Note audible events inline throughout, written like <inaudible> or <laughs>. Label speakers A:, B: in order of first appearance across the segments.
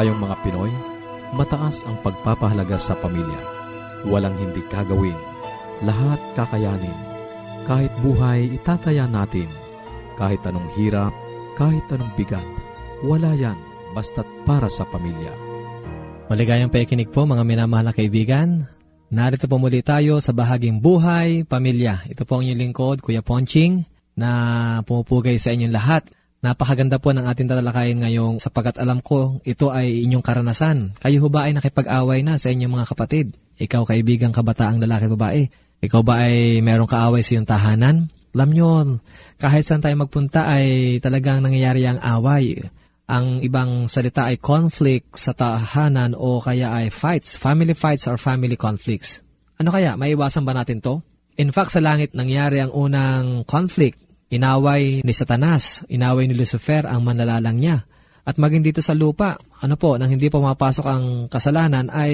A: Tayong mga Pinoy, mataas ang pagpapahalaga sa pamilya. Walang hindi kagawin. Lahat kakayanin. Kahit buhay, itataya natin. Kahit anong hirap, kahit anong bigat. Wala yan, basta't para sa pamilya.
B: Maligayang paikinig po mga minamahal na kaibigan. Narito po muli tayo sa bahaging buhay, pamilya. Ito po ang inyong lingkod, Kuya Ponching, na pumupugay sa inyong lahat Napakaganda po ng ating tatalakayin ngayong sapagkat alam ko ito ay inyong karanasan. Kayo ba ay nakipag-away na sa inyong mga kapatid? Ikaw kaibigang kabataang lalaki babae. Ikaw ba ay merong kaaway sa iyong tahanan? Alam nyo, kahit saan tayo magpunta ay talagang nangyayari ang away. Ang ibang salita ay conflict sa tahanan o kaya ay fights, family fights or family conflicts. Ano kaya, maiwasan ba natin to? In fact, sa langit nangyari ang unang conflict Inaway ni Satanas, inaway ni Lucifer ang manlalalang niya. At maging dito sa lupa, ano po, nang hindi pa mapasok ang kasalanan ay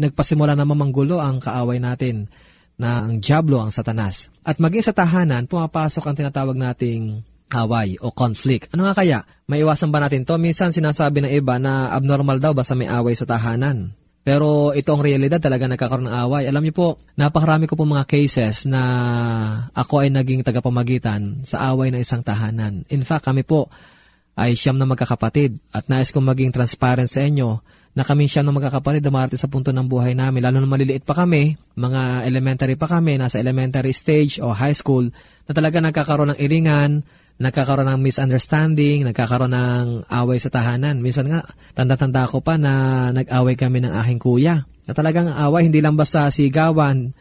B: nagpasimula na mamanggulo ang kaaway natin na ang Diablo, ang Satanas. At maging sa tahanan, pumapasok ang tinatawag nating away o conflict. Ano nga kaya? Maiwasan ba natin to? Minsan sinasabi ng iba na abnormal daw basta may away sa tahanan. Pero ito ang realidad talaga nagkakaroon ng away. Alam niyo po, napakarami ko po mga cases na ako ay naging tagapamagitan sa away ng isang tahanan. In fact, kami po ay siyam na magkakapatid at nais kong maging transparent sa inyo na kami siyam na magkakapatid dumarating sa punto ng buhay namin. Lalo na maliliit pa kami, mga elementary pa kami, nasa elementary stage o high school, na talaga nagkakaroon ng iringan, nagkakaroon ng misunderstanding, nagkakaroon ng away sa tahanan. Minsan nga, tanda-tanda ko pa na nag-away kami ng aking kuya. Na talagang away, hindi lang basta sigawan,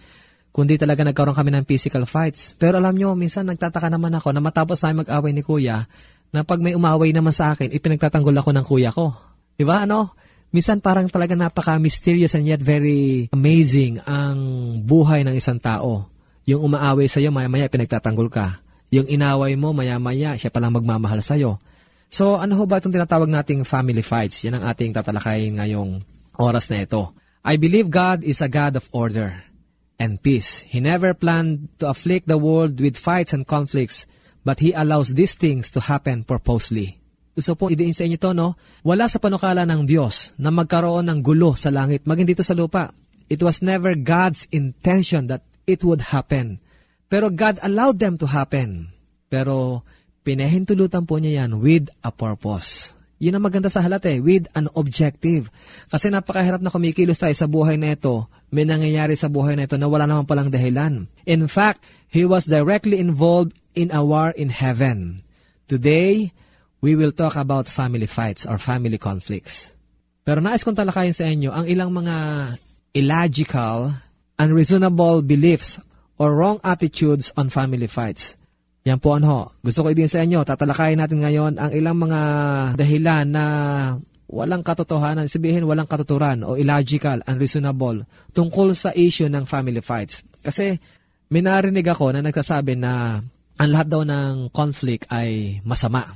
B: kundi talaga nagkaroon kami ng physical fights. Pero alam nyo, minsan nagtataka naman ako na matapos tayo mag-away ni kuya, na pag may umaway naman sa akin, ipinagtatanggol ako ng kuya ko. Diba? Ano? Minsan parang talaga napaka-mysterious and yet very amazing ang buhay ng isang tao. Yung umaaway sa iyo, maya-maya pinagtatanggol ka yung inaway mo, maya-maya, siya palang magmamahal sa'yo. So, ano ho ba itong tinatawag nating family fights? Yan ang ating tatalakayin ngayong oras na ito. I believe God is a God of order and peace. He never planned to afflict the world with fights and conflicts, but He allows these things to happen purposely. gusto po idiin sa inyo to, no? Wala sa panukala ng Diyos na magkaroon ng gulo sa langit, maging dito sa lupa. It was never God's intention that it would happen. Pero God allowed them to happen. Pero pinahintulutan po niya yan with a purpose. Yun ang maganda sa halat eh, with an objective. Kasi napakahirap na kumikilos tayo sa buhay na ito. May nangyayari sa buhay na ito na wala naman palang dahilan. In fact, he was directly involved in a war in heaven. Today, we will talk about family fights or family conflicts. Pero nais kong talakayin sa inyo ang ilang mga illogical, unreasonable beliefs or wrong attitudes on family fights. Yan po ano, gusto ko din sa inyo, tatalakayin natin ngayon ang ilang mga dahilan na walang katotohanan, sabihin walang katuturan o illogical, unreasonable tungkol sa issue ng family fights. Kasi may narinig ako na nagsasabi na ang lahat daw ng conflict ay masama.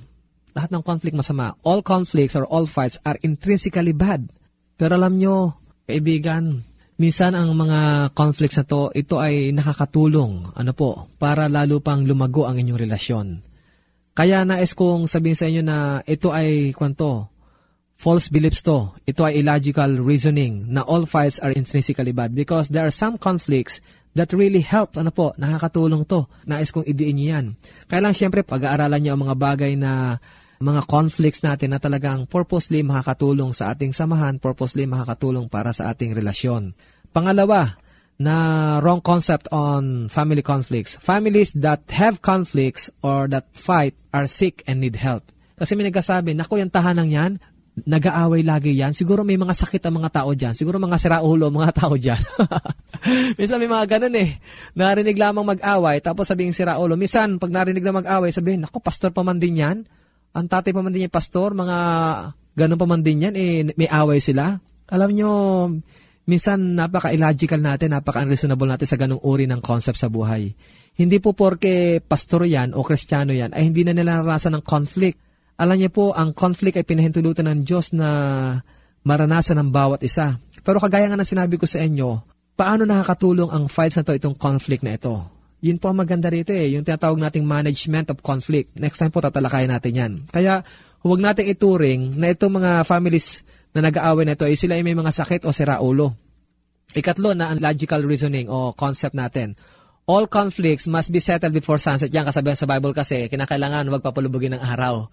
B: Lahat ng conflict masama. All conflicts or all fights are intrinsically bad. Pero alam nyo, kaibigan, Minsan ang mga conflicts na to, ito ay nakakatulong, ano po, para lalo pang lumago ang inyong relasyon. Kaya nais kong sabihin sa inyo na ito ay kwanto, false beliefs to. Ito ay illogical reasoning na all fights are intrinsically bad because there are some conflicts that really help, ano po, nakakatulong to. Nais kong idiin niyo yan. Kaya lang siyempre, pag-aaralan niyo ang mga bagay na mga conflicts natin na talagang purposely makakatulong sa ating samahan, purposely makakatulong para sa ating relasyon. Pangalawa, na wrong concept on family conflicts. Families that have conflicts or that fight are sick and need help. Kasi may nagsasabi, naku, yung tahanang yan, nag-aaway lagi yan. Siguro may mga sakit ang mga tao dyan. Siguro mga siraulo mga <laughs> tao dyan. <laughs> Minsan may mga ganun eh. Narinig lamang mag-away, tapos sabihin siraulo. Minsan, pag narinig na mag-away, sabihin, naku, pastor pa man din yan ang tatay pa man din yung pastor, mga ganun pa man din yan, eh, may away sila. Alam nyo, minsan napaka-illogical natin, napaka-unreasonable natin sa ganung uri ng concept sa buhay. Hindi po porke pastor yan o kristyano yan, ay hindi na nila naranasan ng conflict. Alam niyo po, ang conflict ay pinahintulutan ng Diyos na maranasan ng bawat isa. Pero kagaya nga ng sinabi ko sa inyo, paano nakakatulong ang fights na to itong conflict na ito? Yun po ang maganda rito eh, yung tinatawag nating management of conflict. Next time po tatalakayin natin yan. Kaya huwag nating ituring na itong mga families na nag-aaway na ito ay sila ay may mga sakit o siraulo. Ikatlo na ang logical reasoning o concept natin. All conflicts must be settled before sunset. Yan kasabihan sa Bible kasi, kinakailangan huwag papalubugin ng araw.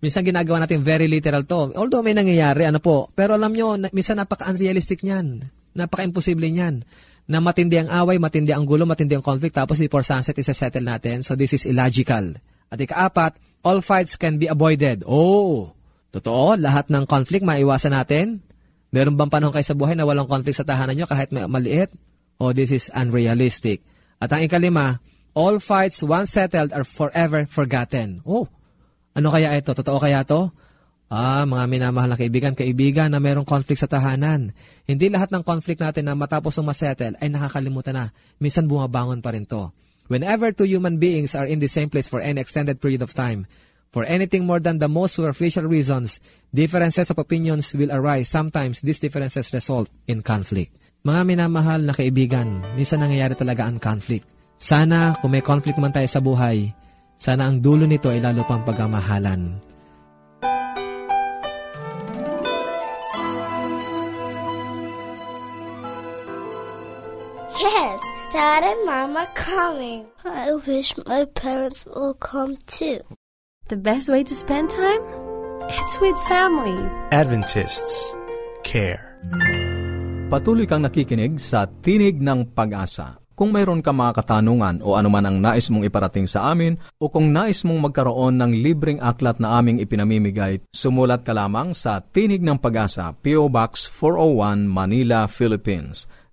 B: Minsan ginagawa natin very literal to. Although may nangyayari, ano po. Pero alam nyo, minsan napaka-unrealistic niyan. Napaka-imposible niyan na matindi ang away, matindi ang gulo, matindi ang conflict, tapos before sunset, isa-settle natin. So this is illogical. At ikaapat, all fights can be avoided. Oh, totoo, lahat ng conflict maiwasan natin. Meron bang panahon kayo sa buhay na walang conflict sa tahanan nyo kahit may maliit? Oh, this is unrealistic. At ang ikalima, all fights once settled are forever forgotten. Oh, ano kaya ito? Totoo kaya to? Ah, mga minamahal na kaibigan, kaibigan na mayroong conflict sa tahanan. Hindi lahat ng conflict natin na matapos ng masettle ay nakakalimutan na. Minsan bumabangon pa rin to. Whenever two human beings are in the same place for any extended period of time, for anything more than the most superficial reasons, differences of opinions will arise. Sometimes these differences result in conflict. Mga minamahal na kaibigan, minsan nangyayari talaga ang conflict. Sana kung may conflict man tayo sa buhay, sana ang dulo nito ay lalo pang pagmamahalan.
C: Yes, Dad and Mom are coming. I wish my parents will come too.
D: The best way to spend time? It's with family.
E: Adventists care.
A: Patuloy kang nakikinig sa Tinig ng Pag-asa. Kung mayroon ka mga katanungan o anuman ang nais mong iparating sa amin o kung nais mong magkaroon ng libreng aklat na aming ipinamimigay, sumulat ka lamang sa Tinig ng Pag-asa, P.O. Box 401, Manila, Philippines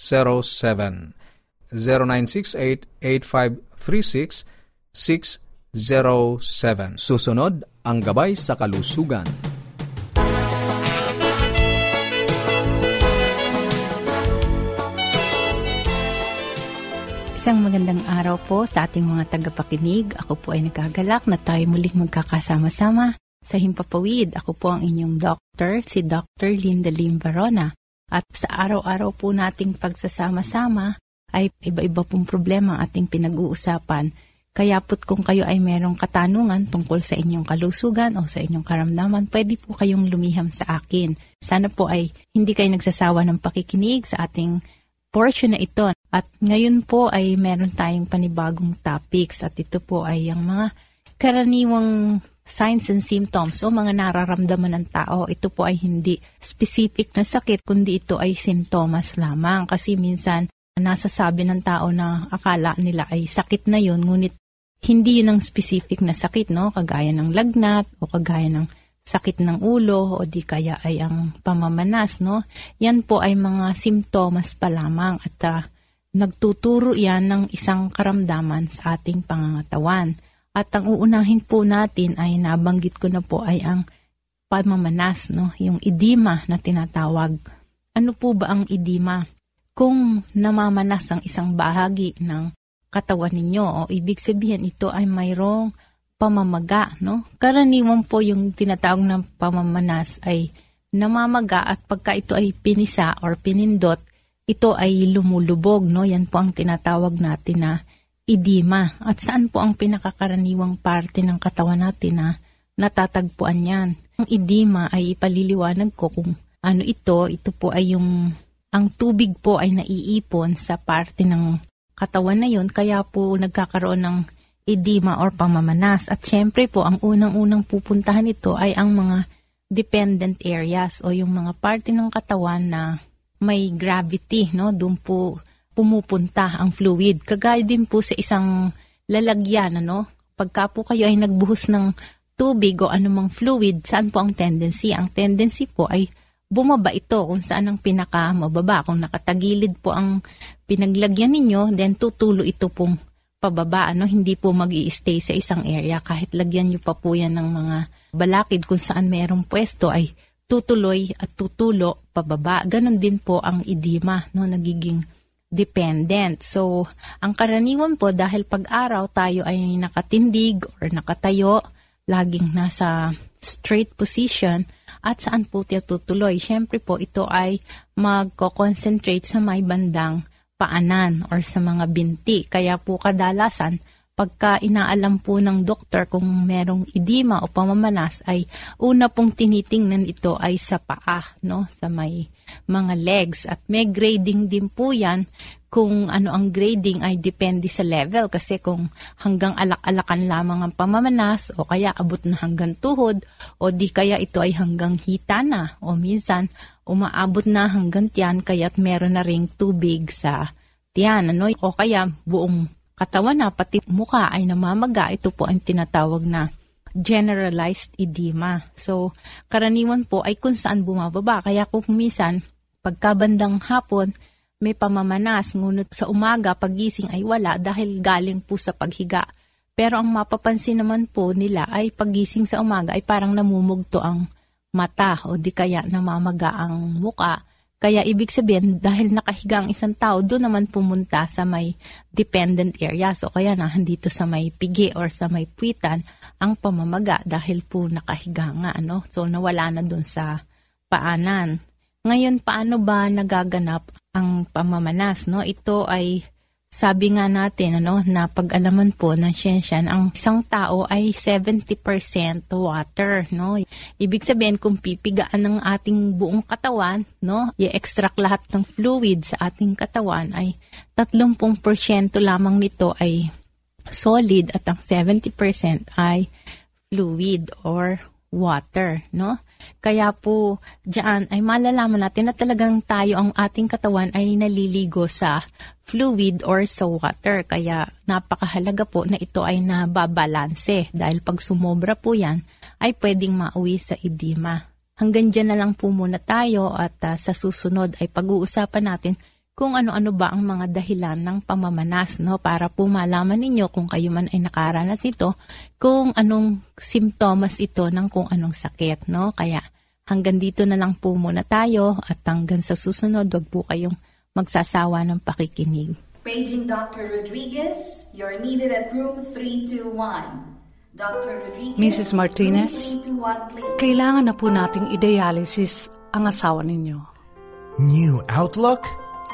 A: 0968-8536-607. Susunod, ang gabay sa kalusugan.
F: Isang magandang araw po sa ating mga tagapakinig. Ako po ay nagagalak na tayo muling magkakasama-sama sa Himpapawid. Ako po ang inyong doctor, si Dr. Linda Lim Barona. At sa araw-araw po nating pagsasama-sama ay iba-iba pong problema ang ating pinag-uusapan. Kaya po't kung kayo ay merong katanungan tungkol sa inyong kalusugan o sa inyong karamdaman, pwede po kayong lumiham sa akin. Sana po ay hindi kayo nagsasawa ng pakikinig sa ating portion na ito. At ngayon po ay meron tayong panibagong topics at ito po ay ang mga karaniwang signs and symptoms o mga nararamdaman ng tao. Ito po ay hindi specific na sakit kundi ito ay simptomas lamang kasi minsan nasasabi ng tao na akala nila ay sakit na yun ngunit hindi yun ang specific na sakit no kagaya ng lagnat o kagaya ng sakit ng ulo o di kaya ay ang pamamanas no yan po ay mga simptomas pa lamang at uh, Nagtuturo yan ng isang karamdaman sa ating pangangatawan. At ang uunahin po natin ay nabanggit ko na po ay ang pamamanas, no? yung edema na tinatawag. Ano po ba ang edema? Kung namamanas ang isang bahagi ng katawan ninyo, o ibig sabihin ito ay mayroong pamamaga. No? Karaniwan po yung tinatawag na pamamanas ay namamaga at pagka ito ay pinisa or pinindot, ito ay lumulubog, no? Yan po ang tinatawag natin na edema. At saan po ang pinakakaraniwang parte ng katawan natin na natatagpuan yan? Ang edema ay ipaliliwanag ko kung ano ito. Ito po ay yung, ang tubig po ay naiipon sa parte ng katawan na yon kaya po nagkakaroon ng edema or pamamanas. At syempre po, ang unang-unang pupuntahan ito ay ang mga dependent areas o yung mga parte ng katawan na may gravity, no? Doon po pumupunta ang fluid. Kagaya din po sa isang lalagyan, ano? Pagka po kayo ay nagbuhos ng tubig o anumang fluid, saan po ang tendency? Ang tendency po ay bumaba ito kung saan ang pinaka mababa. Kung nakatagilid po ang pinaglagyan ninyo, then tutulo ito pong pababa. Ano? Hindi po mag stay sa isang area. Kahit lagyan nyo pa po yan ng mga balakid kung saan mayroong pwesto ay tutuloy at tutulo pababa. Ganon din po ang edema, no, nagiging dependent. So, ang karaniwan po dahil pag-araw tayo ay nakatindig or nakatayo, laging nasa straight position, at saan po tayo tutuloy? Siyempre po ito ay magko-concentrate sa may bandang paanan or sa mga binti. Kaya po kadalasan, pagka inaalam po ng doktor kung merong edema o pamamanas ay una pong tinitingnan ito ay sa paa, no? sa may mga legs. At may grading din po yan kung ano ang grading ay depende sa level kasi kung hanggang alak-alakan lamang ang pamamanas o kaya abot na hanggang tuhod o di kaya ito ay hanggang hita na o minsan umaabot na hanggang tiyan kaya't meron na ring tubig sa tiyan ano? o kaya buong katawan na pati mukha ay namamaga, ito po ang tinatawag na generalized edema. So, karaniwan po ay kung saan bumababa. Kaya kung minsan, pagkabandang hapon, may pamamanas, ngunit sa umaga, pagising ay wala dahil galing po sa paghiga. Pero ang mapapansin naman po nila ay pagising sa umaga ay parang namumugto ang mata o di kaya namamaga ang muka kaya ibig sabihin, dahil nakahiga ang isang tao, doon naman pumunta sa may dependent area. So kaya na, dito sa may pigi or sa may puwitan, ang pamamaga dahil po nakahiga nga. Ano? So nawala na doon sa paanan. Ngayon, paano ba nagaganap ang pamamanas? No? Ito ay sabi nga natin ano, na pag-alaman po ng siyensya, ang isang tao ay 70% water. No? Ibig sabihin, kung pipigaan ng ating buong katawan, no, i-extract lahat ng fluid sa ating katawan, ay 30% lamang nito ay solid at ang 70% ay fluid or water. No? Kaya po, diyan ay malalaman natin na talagang tayo ang ating katawan ay naliligo sa fluid or sa water. Kaya napakahalaga po na ito ay nababalanse dahil pag sumobra po yan ay pwedeng mauwi sa edema. Hanggang dyan na lang po muna tayo at uh, sa susunod ay pag-uusapan natin kung ano-ano ba ang mga dahilan ng pamamanas, no? Para po malaman ninyo kung kayo man ay nakaranas ito, kung anong simptomas ito ng kung anong sakit, no? Kaya hanggang dito na lang po muna tayo at hanggang sa susunod, wag po kayong magsasawa ng pakikinig.
G: Paging Dr. Rodriguez, you're needed at room 321. Dr. Rodriguez,
H: Mrs. Martinez,
G: room 321, please.
H: Kailangan na po nating i-dialysis ang asawa ninyo.
E: New outlook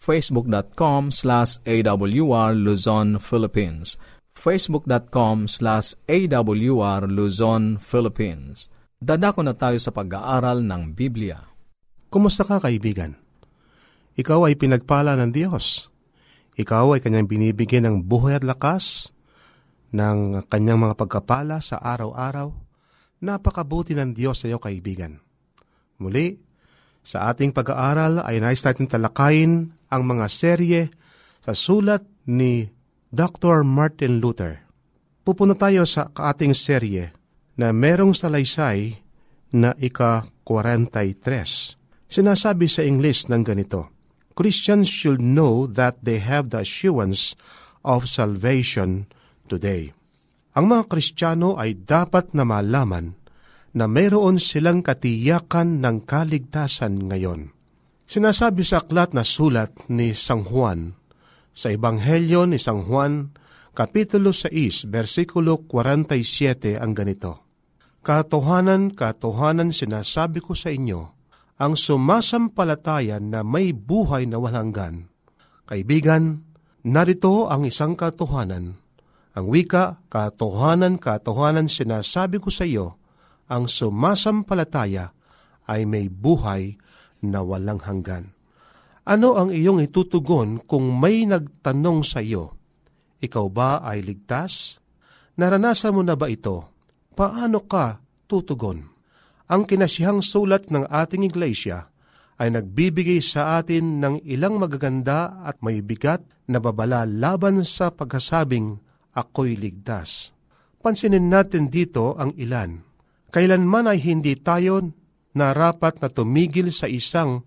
A: facebook.com slash awr Luzon, Philippines facebook.com slash awr Luzon, Philippines Dadako na tayo sa pag-aaral ng Biblia.
I: Kumusta ka kaibigan? Ikaw ay pinagpala ng Diyos. Ikaw ay kanyang binibigyan ng buhay at lakas, ng kanyang mga pagkapala sa araw-araw. Napakabuti ng Diyos sa iyo kaibigan. Muli, sa ating pag-aaral ay nais natin talakayin ang mga serye sa sulat ni Dr. Martin Luther. Pupunta tayo sa ating serye na merong salaysay na ika-43. Sinasabi sa English ng ganito, Christians should know that they have the assurance of salvation today. Ang mga Kristiyano ay dapat na malaman na mayroon silang katiyakan ng kaligtasan ngayon. Sinasabi sa aklat na sulat ni Sang Juan, sa Ebanghelyo ni Sang Juan, Kapitulo 6, versikulo 47 ang ganito. Katohanan, katohanan sinasabi ko sa inyo, ang sumasampalatayan na may buhay na walanggan. Kaibigan, narito ang isang katohanan. Ang wika, katohanan, katohanan sinasabi ko sa iyo, ang sumasampalataya ay may buhay na walang hanggan. Ano ang iyong itutugon kung may nagtanong sa iyo, ikaw ba ay ligtas? Naranasan mo na ba ito? paano ka tutugon? Ang kinasihang sulat ng ating iglesia ay nagbibigay sa atin ng ilang magaganda at may bigat na babala laban sa pagkasabing ako'y ligtas. Pansinin natin dito ang ilan. Kailanman ay hindi tayo narapat na tumigil sa isang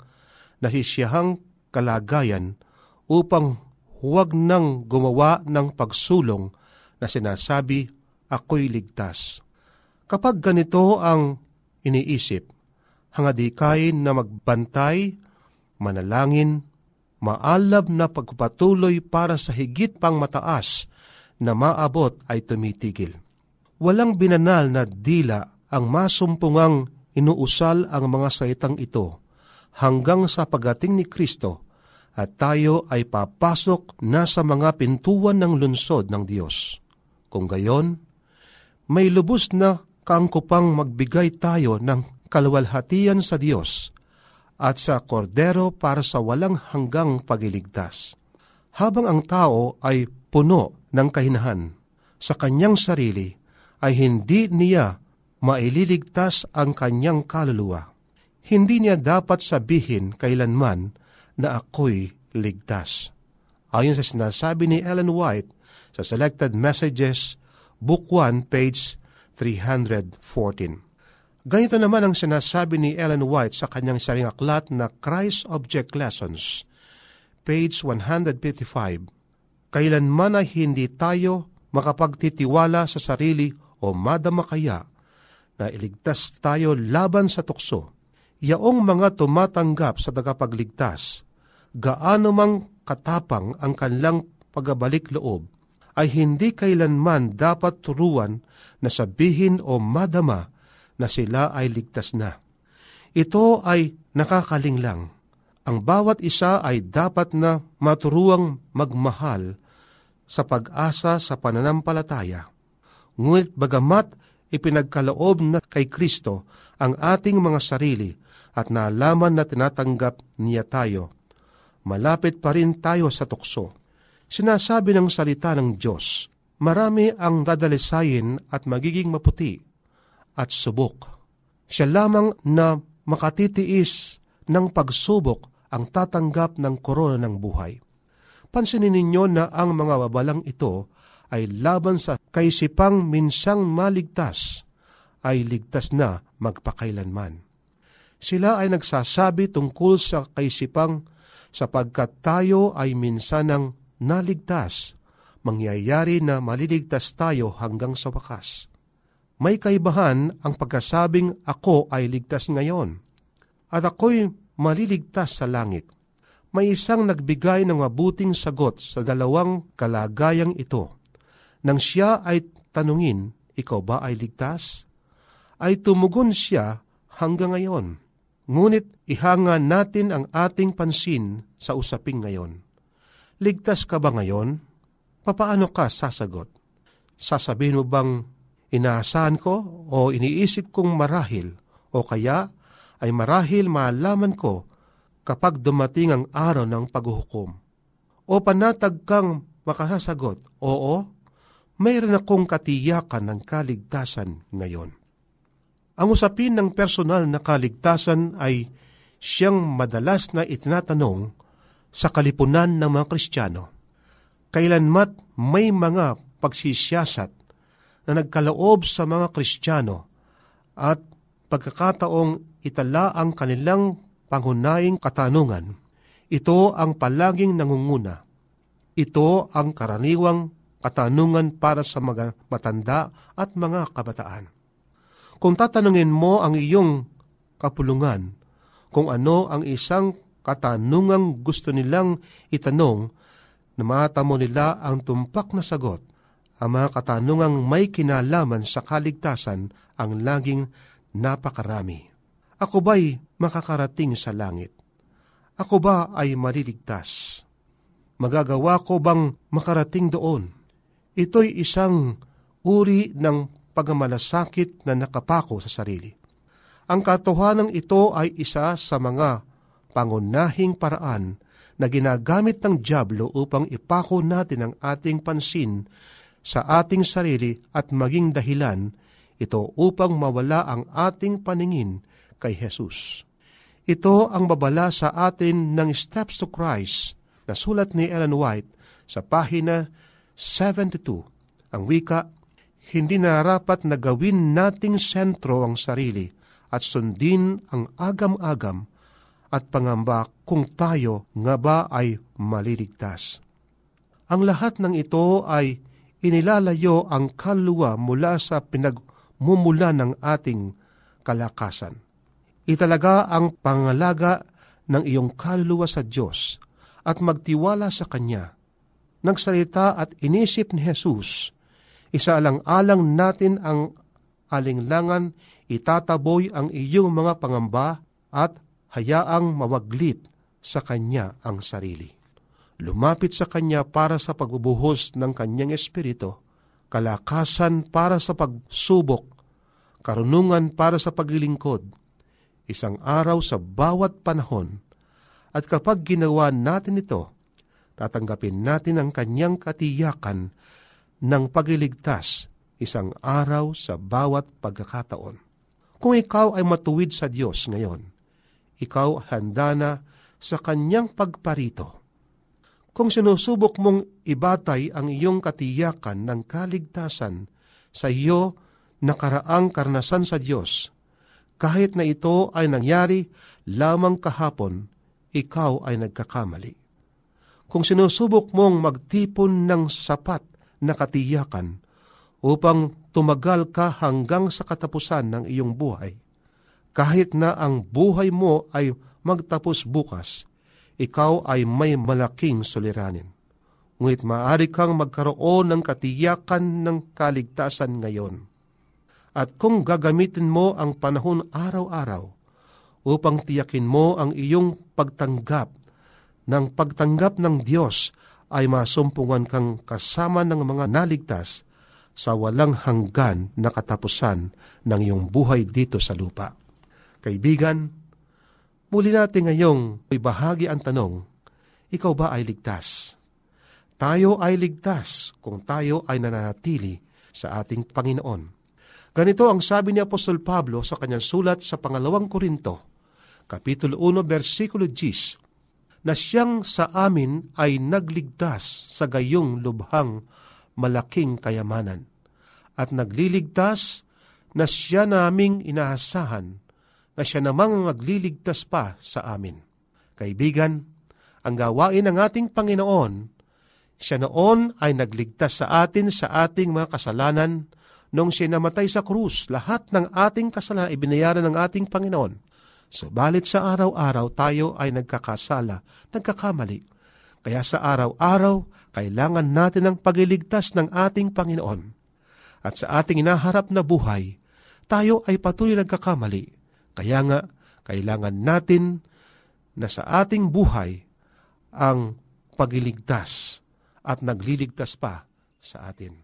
I: nasisiyahang kalagayan upang huwag nang gumawa ng pagsulong na sinasabi, ako'y ligtas. Kapag ganito ang iniisip, hangadikain na magbantay, manalangin, maalab na pagpatuloy para sa higit pang mataas na maabot ay tumitigil. Walang binanal na dila ang masumpungang inuusal ang mga saitang ito hanggang sa pagating ni Kristo at tayo ay papasok na sa mga pintuan ng lunsod ng Diyos. Kung gayon, may lubos na kaangkupang magbigay tayo ng kaluwalhatian sa Diyos at sa kordero para sa walang hanggang pagiligtas. Habang ang tao ay puno ng kahinahan sa kanyang sarili, ay hindi niya maililigtas ang kanyang kaluluwa. Hindi niya dapat sabihin kailanman na ako'y ligtas. Ayon sa sinasabi ni Ellen White sa Selected Messages, Book 1, page 314. Ganito naman ang sinasabi ni Ellen White sa kanyang saring aklat na Christ Object Lessons, page 155. Kailanman ay hindi tayo makapagtitiwala sa sarili o madama kaya na iligtas tayo laban sa tukso. Yaong mga tumatanggap sa tagapagligtas, gaano mang katapang ang kanilang pagabalik loob, ay hindi kailanman dapat turuan na sabihin o madama na sila ay ligtas na. Ito ay nakakaling lang. Ang bawat isa ay dapat na maturuang magmahal sa pag-asa sa pananampalataya. Ngunit bagamat ipinagkaloob na kay Kristo ang ating mga sarili at naalaman na tinatanggap niya tayo, malapit pa rin tayo sa tukso Sinasabi ng salita ng Diyos, marami ang dadalisayin at magiging maputi at subok. Siya lamang na makatitiis ng pagsubok ang tatanggap ng korona ng buhay. Pansinin ninyo na ang mga babalang ito ay laban sa kaisipang minsang maligtas ay ligtas na magpakailanman. Sila ay nagsasabi tungkol sa kaisipang sapagkat tayo ay minsanang naligtas, mangyayari na maliligtas tayo hanggang sa wakas. May kaibahan ang pagkasabing ako ay ligtas ngayon at ako'y maliligtas sa langit. May isang nagbigay ng mabuting sagot sa dalawang kalagayang ito. Nang siya ay tanungin, ikaw ba ay ligtas? Ay tumugon siya hanggang ngayon. Ngunit ihanga natin ang ating pansin sa usaping ngayon. Ligtas ka ba ngayon? Papaano ka sasagot? Sasabihin mo bang inaasahan ko o iniisip kong marahil o kaya ay marahil malaman ko kapag dumating ang araw ng paghuhukom? O panatag kang makasasagot, oo, mayroon akong katiyakan ng kaligtasan ngayon. Ang usapin ng personal na kaligtasan ay siyang madalas na itinatanong sa kalipunan ng mga Kristiyano. Kailanmat may mga pagsisiyasat na nagkaloob sa mga Kristiyano at pagkakataong itala ang kanilang pangunahing katanungan, ito ang palaging nangunguna. Ito ang karaniwang katanungan para sa mga matanda at mga kabataan. Kung tatanungin mo ang iyong kapulungan kung ano ang isang katanungang gusto nilang itanong na matamo nila ang tumpak na sagot. Ang mga katanungang may kinalaman sa kaligtasan ang laging napakarami. Ako ba'y makakarating sa langit? Ako ba ay maliligtas? Magagawa ko bang makarating doon? Ito'y isang uri ng pagmamalasakit na nakapako sa sarili. Ang katotohanan ito ay isa sa mga pangunahing paraan na ginagamit ng Diablo upang ipako natin ang ating pansin sa ating sarili at maging dahilan ito upang mawala ang ating paningin kay Jesus. Ito ang babala sa atin ng Steps to Christ na sulat ni Ellen White sa pahina 72. Ang wika, hindi narapat na gawin nating sentro ang sarili at sundin ang agam-agam at pangamba kung tayo nga ba ay maliligtas. Ang lahat ng ito ay inilalayo ang kaluluwa mula sa pinagmumula ng ating kalakasan. Italaga ang pangalaga ng iyong kaluluwa sa Diyos at magtiwala sa Kanya. Nagsalita at inisip ni Jesus, isaalang-alang natin ang alinglangan, itataboy ang iyong mga pangamba at hayaang mawaglit sa kanya ang sarili. Lumapit sa kanya para sa pagbubuhos ng kanyang espiritu, kalakasan para sa pagsubok, karunungan para sa paglilingkod, isang araw sa bawat panahon, at kapag ginawa natin ito, tatanggapin natin ang kanyang katiyakan ng pagliligtas isang araw sa bawat pagkakataon. Kung ikaw ay matuwid sa Diyos ngayon, ikaw handa na sa kanyang pagparito. Kung sinusubok mong ibatay ang iyong katiyakan ng kaligtasan sa iyo nakaraang karnasan sa Diyos, kahit na ito ay nangyari lamang kahapon, ikaw ay nagkakamali. Kung sinusubok mong magtipon ng sapat na katiyakan upang tumagal ka hanggang sa katapusan ng iyong buhay, kahit na ang buhay mo ay magtapos bukas, ikaw ay may malaking suliranin. Ngunit maaari kang magkaroon ng katiyakan ng kaligtasan ngayon. At kung gagamitin mo ang panahon araw-araw upang tiyakin mo ang iyong pagtanggap ng pagtanggap ng Diyos ay masumpungan kang kasama ng mga naligtas sa walang hanggan na katapusan ng iyong buhay dito sa lupa. Kaibigan, muli natin ngayong ibahagi ang tanong, ikaw ba ay ligtas? Tayo ay ligtas kung tayo ay nananatili sa ating Panginoon. Ganito ang sabi ni Apostol Pablo sa kanyang sulat sa pangalawang Korinto, Kapitulo 1, versikulo 10, na siyang sa amin ay nagligtas sa gayong lubhang malaking kayamanan at nagliligtas na siya naming inaasahan na siya namang magliligtas pa sa amin. Kaibigan, ang gawain ng ating Panginoon, siya noon ay nagligtas sa atin sa ating mga kasalanan nung siya namatay sa krus. Lahat ng ating kasalanan ibinayaran ng ating Panginoon. Subalit sa araw-araw tayo ay nagkakasala, nagkakamali. Kaya sa araw-araw, kailangan natin ang pagiligtas ng ating Panginoon. At sa ating inaharap na buhay, tayo ay patuloy nagkakamali. Kaya nga, kailangan natin na sa ating buhay ang pagiligtas at nagliligtas pa sa atin.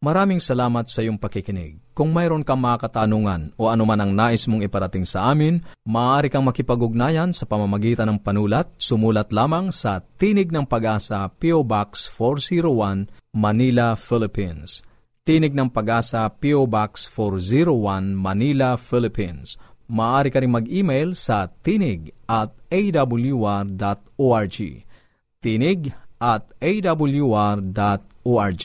A: Maraming salamat sa iyong pakikinig. Kung mayroon kang mga katanungan o anuman ang nais mong iparating sa amin, maaari kang makipag-ugnayan sa pamamagitan ng panulat. Sumulat lamang sa Tinig ng Pag-asa, P.O. Box 401, Manila, Philippines. Tinig ng Pag-asa, P.O. Box 401, Manila, Philippines. Maaari ka rin mag-email sa tinig at awr.org. Tinig at awr.org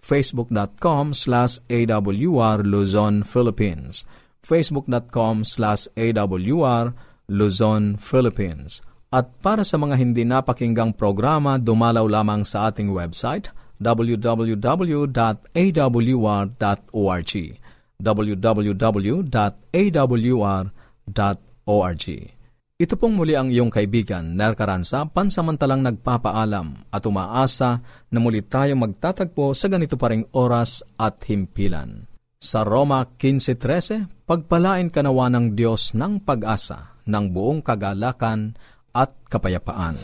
A: facebook.com slash awr Luzon, Philippines. facebook.com slash awr Luzon, Philippines. At para sa mga hindi napakinggang programa, dumalaw lamang sa ating website www.awr.org www.awr.org ito pong muli ang iyong kaibigan, Ner Caranza, pansamantalang nagpapaalam at umaasa na muli tayo magtatagpo sa ganito pa ring oras at himpilan. Sa Roma 15.13, pagpalain kanawa ng Diyos ng pag-asa, ng buong kagalakan at kapayapaan.